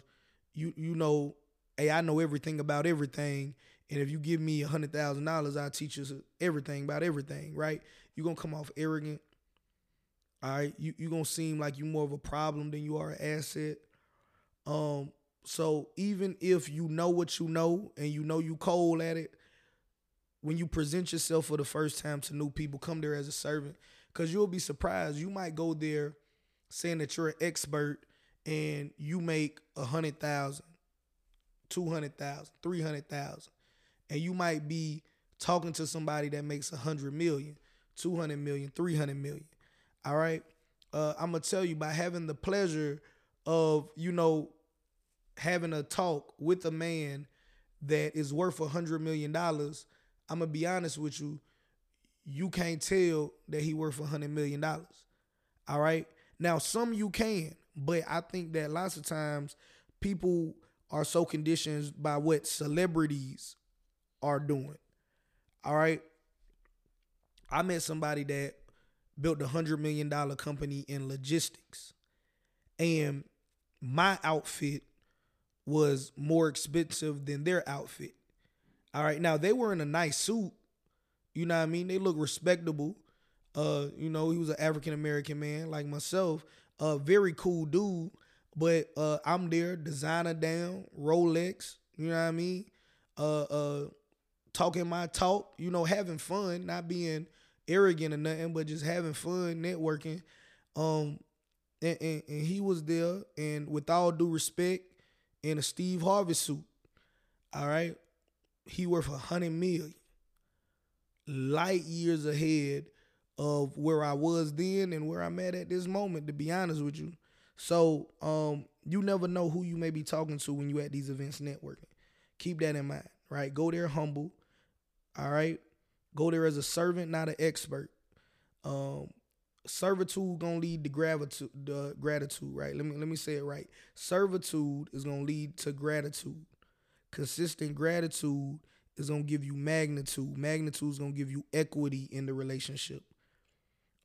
Speaker 2: you you know, hey, I know everything about everything. And if you give me a hundred thousand dollars, I'll teach you everything about everything, right? You're gonna come off arrogant. All right, you you gonna seem like you more of a problem than you are an asset. Um, so even if you know what you know and you know you cold at it, when you present yourself for the first time to new people, come there as a servant, cause you'll be surprised. You might go there saying that you're an expert and you make a hundred thousand, two hundred thousand, three hundred thousand, and you might be talking to somebody that makes a hundred million, two hundred million, three hundred million all right. Uh, I'm gonna tell you by having the pleasure of you know having a talk with a man that is worth a hundred million dollars. I'm gonna be honest with you. You can't tell that he worth a hundred million dollars. All right. Now some you can, but I think that lots of times people are so conditioned by what celebrities are doing. All right. I met somebody that built a hundred million dollar company in logistics. And my outfit was more expensive than their outfit. All right. Now they were in a nice suit. You know what I mean? They look respectable. Uh, you know, he was an African American man like myself. A uh, very cool dude. But uh I'm there, designer down, Rolex, you know what I mean? Uh uh talking my talk, you know, having fun, not being arrogant or nothing, but just having fun, networking. Um, and, and, and he was there, and with all due respect, in a Steve Harvey suit. All right, he worth a hundred million. Light years ahead of where I was then and where I'm at at this moment, to be honest with you. So um, you never know who you may be talking to when you at these events networking. Keep that in mind, right? Go there humble. All right. Go there as a servant, not an expert. Um, servitude gonna lead to gratitude, the gratitude, right? Let me let me say it right. Servitude is gonna lead to gratitude. Consistent gratitude is gonna give you magnitude. Magnitude is gonna give you equity in the relationship.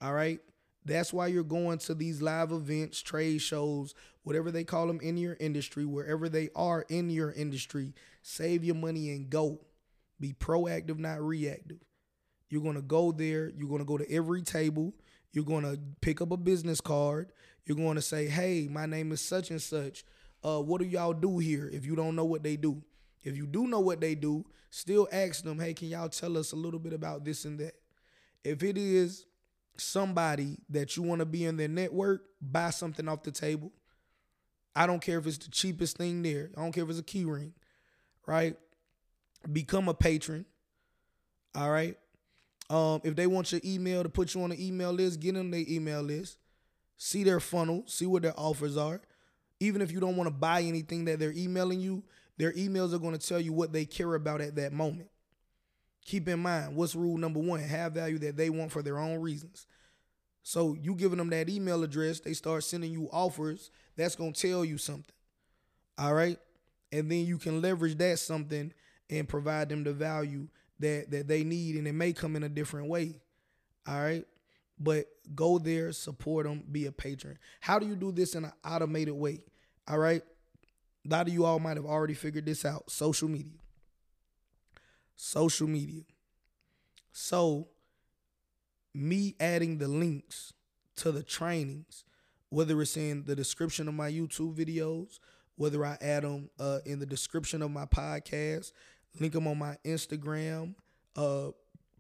Speaker 2: All right. That's why you're going to these live events, trade shows, whatever they call them in your industry, wherever they are in your industry. Save your money and go. Be proactive, not reactive. You're going to go there. You're going to go to every table. You're going to pick up a business card. You're going to say, hey, my name is such and such. Uh, what do y'all do here if you don't know what they do? If you do know what they do, still ask them, hey, can y'all tell us a little bit about this and that? If it is somebody that you want to be in their network, buy something off the table. I don't care if it's the cheapest thing there. I don't care if it's a key ring, right? Become a patron. All right. Um, if they want your email to put you on the email list, get them their email list. See their funnel, see what their offers are. Even if you don't want to buy anything that they're emailing you, their emails are going to tell you what they care about at that moment. Keep in mind, what's rule number one? Have value that they want for their own reasons. So you giving them that email address, they start sending you offers. That's gonna tell you something. All right, and then you can leverage that something and provide them the value that that they need, and it may come in a different way. All right, but go there, support them, be a patron. How do you do this in an automated way? All right, a lot of you all might have already figured this out. Social media social media. So, me adding the links to the trainings, whether it's in the description of my YouTube videos, whether I add them uh, in the description of my podcast, link them on my Instagram, uh,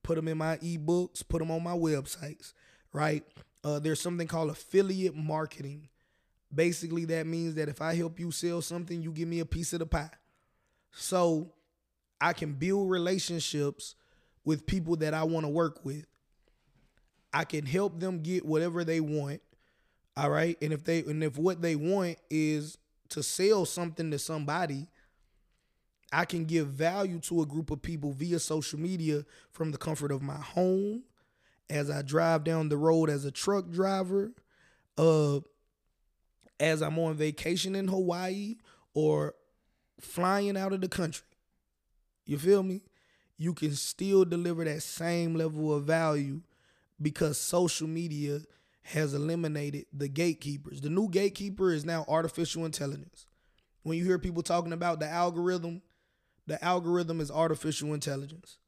Speaker 2: put them in my ebooks, put them on my websites, right? Uh, there's something called affiliate marketing. Basically, that means that if I help you sell something, you give me a piece of the pie. So, I can build relationships with people that I want to work with. I can help them get whatever they want. All right. And if they and if what they want is to sell something to somebody, I can give value to a group of people via social media from the comfort of my home as I drive down the road as a truck driver, uh as I'm on vacation in Hawaii or flying out of the country. You feel me? You can still deliver that same level of value because social media has eliminated the gatekeepers. The new gatekeeper is now artificial intelligence. When you hear people talking about the algorithm, the algorithm is artificial intelligence.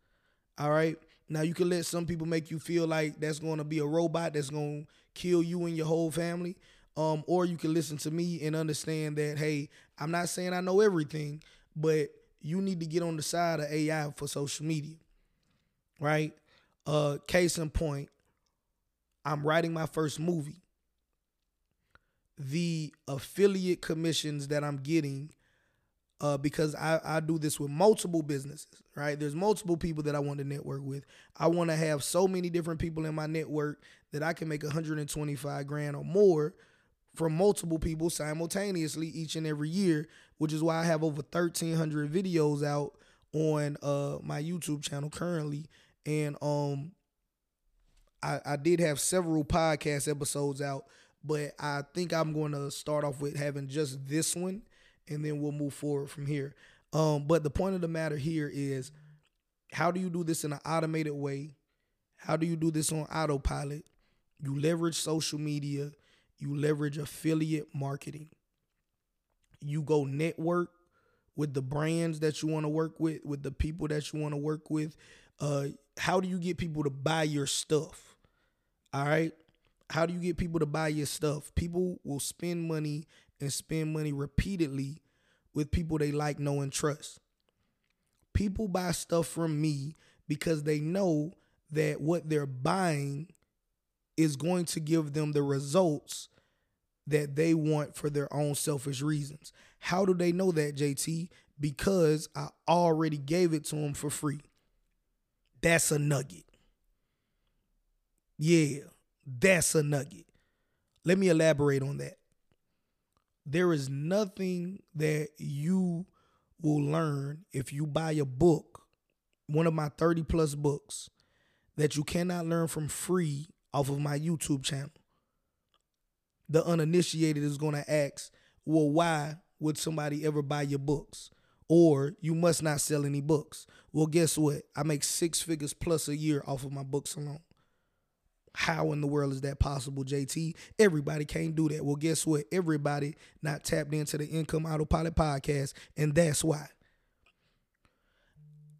Speaker 2: All right. Now you can let some people make you feel like that's going to be a robot that's going to kill you and your whole family. Um, or you can listen to me and understand that, hey, I'm not saying I know everything, but you need to get on the side of AI for social media. Right? Uh case in point, I'm writing my first movie. The affiliate commissions that I'm getting uh, because I, I do this with multiple businesses, right? There's multiple people that I want to network with. I want to have so many different people in my network that I can make 125 grand or more from multiple people simultaneously each and every year, which is why I have over 1,300 videos out on uh, my YouTube channel currently. And um, I, I did have several podcast episodes out, but I think I'm going to start off with having just this one, and then we'll move forward from here. Um, but the point of the matter here is, how do you do this in an automated way? How do you do this on autopilot? You leverage social media you leverage affiliate marketing. You go network with the brands that you want to work with, with the people that you want to work with. Uh, how do you get people to buy your stuff? All right. How do you get people to buy your stuff? People will spend money and spend money repeatedly with people they like, know, and trust. People buy stuff from me because they know that what they're buying is going to give them the results that they want for their own selfish reasons. How do they know that, JT? because I already gave it to them for free. That's a nugget. Yeah, that's a nugget. Let me elaborate on that. There is nothing that you will learn if you buy a book, one of my 30 plus books, that you cannot learn from free off of my YouTube channel. The uninitiated is going to ask, well, why would somebody ever buy your books? Or you must not sell any books. Well, guess what? I make six figures plus a year off of my books alone. How in the world is that possible, JT? Everybody can't do that. Well, guess what? Everybody not tapped into the Income Autopilot podcast, and that's why.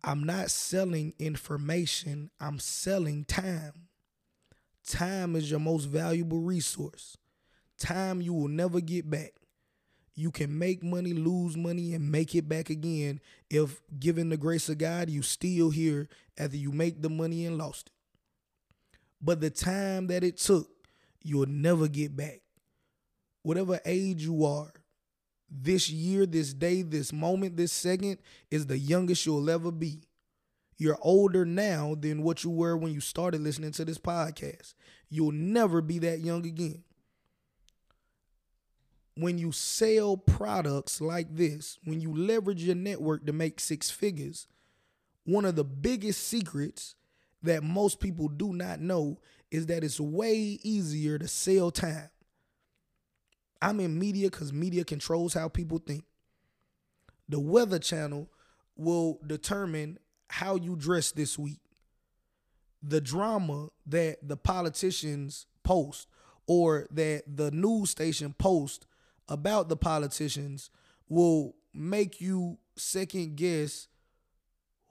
Speaker 2: I'm not selling information, I'm selling time. Time is your most valuable resource. Time you will never get back. You can make money, lose money, and make it back again if, given the grace of God, you still here after you make the money and lost it. But the time that it took, you'll never get back. Whatever age you are, this year, this day, this moment, this second is the youngest you'll ever be. You're older now than what you were when you started listening to this podcast. You'll never be that young again when you sell products like this, when you leverage your network to make six figures, one of the biggest secrets that most people do not know is that it's way easier to sell time. I'm in media because media controls how people think. The Weather Channel will determine how you dress this week. The drama that the politicians post or that the news station post about the politicians will make you second guess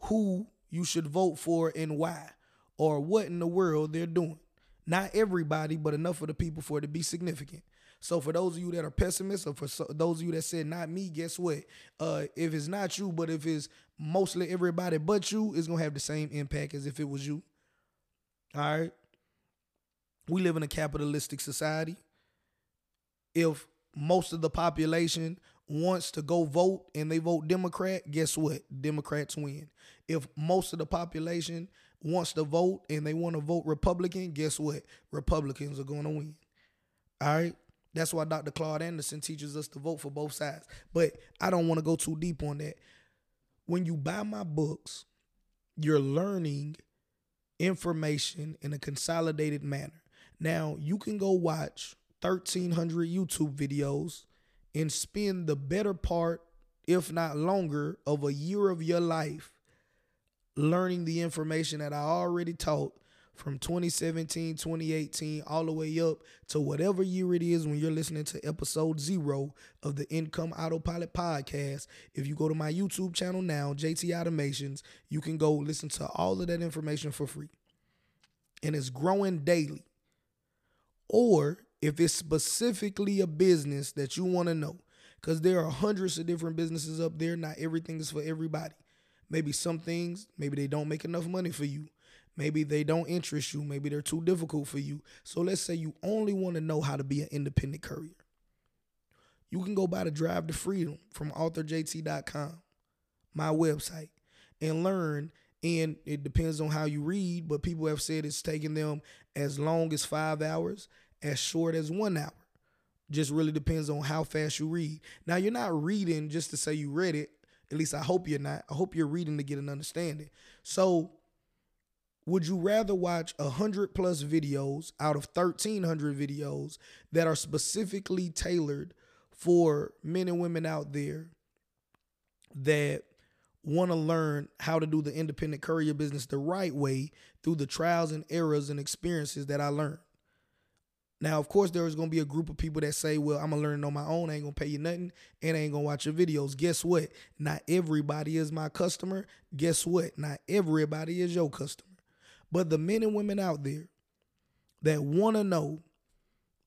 Speaker 2: who you should vote for and why or what in the world they're doing. Not everybody, but enough of the people for it to be significant. So for those of you that are pessimists, or for so, those of you that said not me, guess what? Uh, if it's not you, but if it's mostly everybody but you, is gonna have the same impact as if it was you. All right. We live in a capitalistic society. If most of the population wants to go vote and they vote Democrat, guess what? Democrats win. If most of the population wants to vote and they want to vote Republican, guess what? Republicans are going to win. All right? That's why Dr. Claude Anderson teaches us to vote for both sides. But I don't want to go too deep on that. When you buy my books, you're learning information in a consolidated manner. Now, you can go watch 1,300 YouTube videos and spend the better part, if not longer, of a year of your life learning the information that I already taught from 2017, 2018, all the way up to whatever year it is when you're listening to episode zero of the Income Autopilot podcast. If you go to my YouTube channel now, JT Automations, you can go listen to all of that information for free. And it's growing daily. Or if it's specifically a business that you want to know, because there are hundreds of different businesses up there. Not everything is for everybody. Maybe some things, maybe they don't make enough money for you. Maybe they don't interest you. Maybe they're too difficult for you. So let's say you only want to know how to be an independent courier. You can go buy the Drive to Freedom from authorjt.com, my website, and learn. And it depends on how you read, but people have said it's taking them as long as five hours as short as one hour. Just really depends on how fast you read. Now, you're not reading just to say you read it. At least I hope you're not. I hope you're reading to get an understanding. So, would you rather watch 100 plus videos out of 1300 videos that are specifically tailored for men and women out there that want to learn how to do the independent courier business the right way through the trials and errors and experiences that I learned? Now, of course, there is going to be a group of people that say, well, I'm going to learn it on my own. I ain't going to pay you nothing and I ain't going to watch your videos. Guess what? Not everybody is my customer. Guess what? Not everybody is your customer. But the men and women out there that want to know,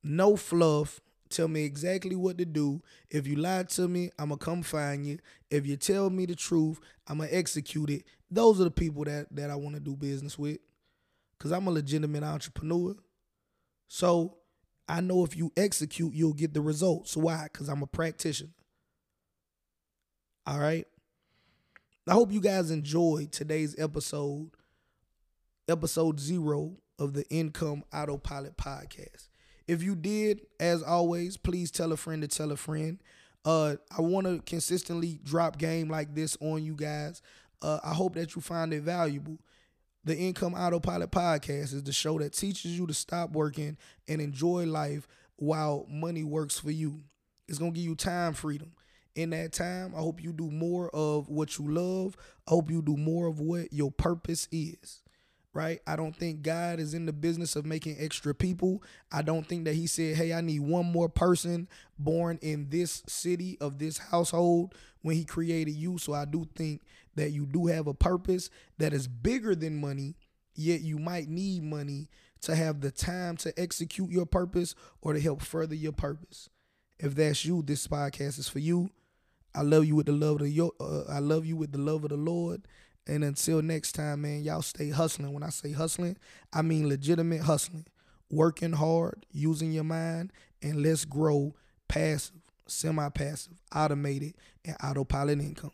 Speaker 2: no fluff, tell me exactly what to do. If you lie to me, I'm going to come find you. If you tell me the truth, I'm going to execute it. Those are the people that, that I want to do business with because I'm a legitimate entrepreneur. So I know if you execute, you'll get the results. Why? Because I'm a practitioner. All right. I hope you guys enjoyed today's episode, episode zero of the Income Autopilot podcast. If you did, as always, please tell a friend to tell a friend. Uh, I want to consistently drop game like this on you guys. Uh, I hope that you find it valuable. The Income Autopilot podcast is the show that teaches you to stop working and enjoy life while money works for you. It's going to give you time freedom. In that time, I hope you do more of what you love. I hope you do more of what your purpose is right? I don't think God is in the business of making extra people. I don't think that He said, hey, I need one more person born in this city of this household when He created you. So I do think that you do have a purpose that is bigger than money, yet you might need money to have the time to execute your purpose or to help further your purpose. If that's you, this podcast is for you. I love you with the love of the uh, I love you with the love of the Lord. And until next time, man, y'all stay hustling. When I say hustling, I mean legitimate hustling. Working hard, using your mind, and let's grow passive, semi passive, automated, and autopilot income.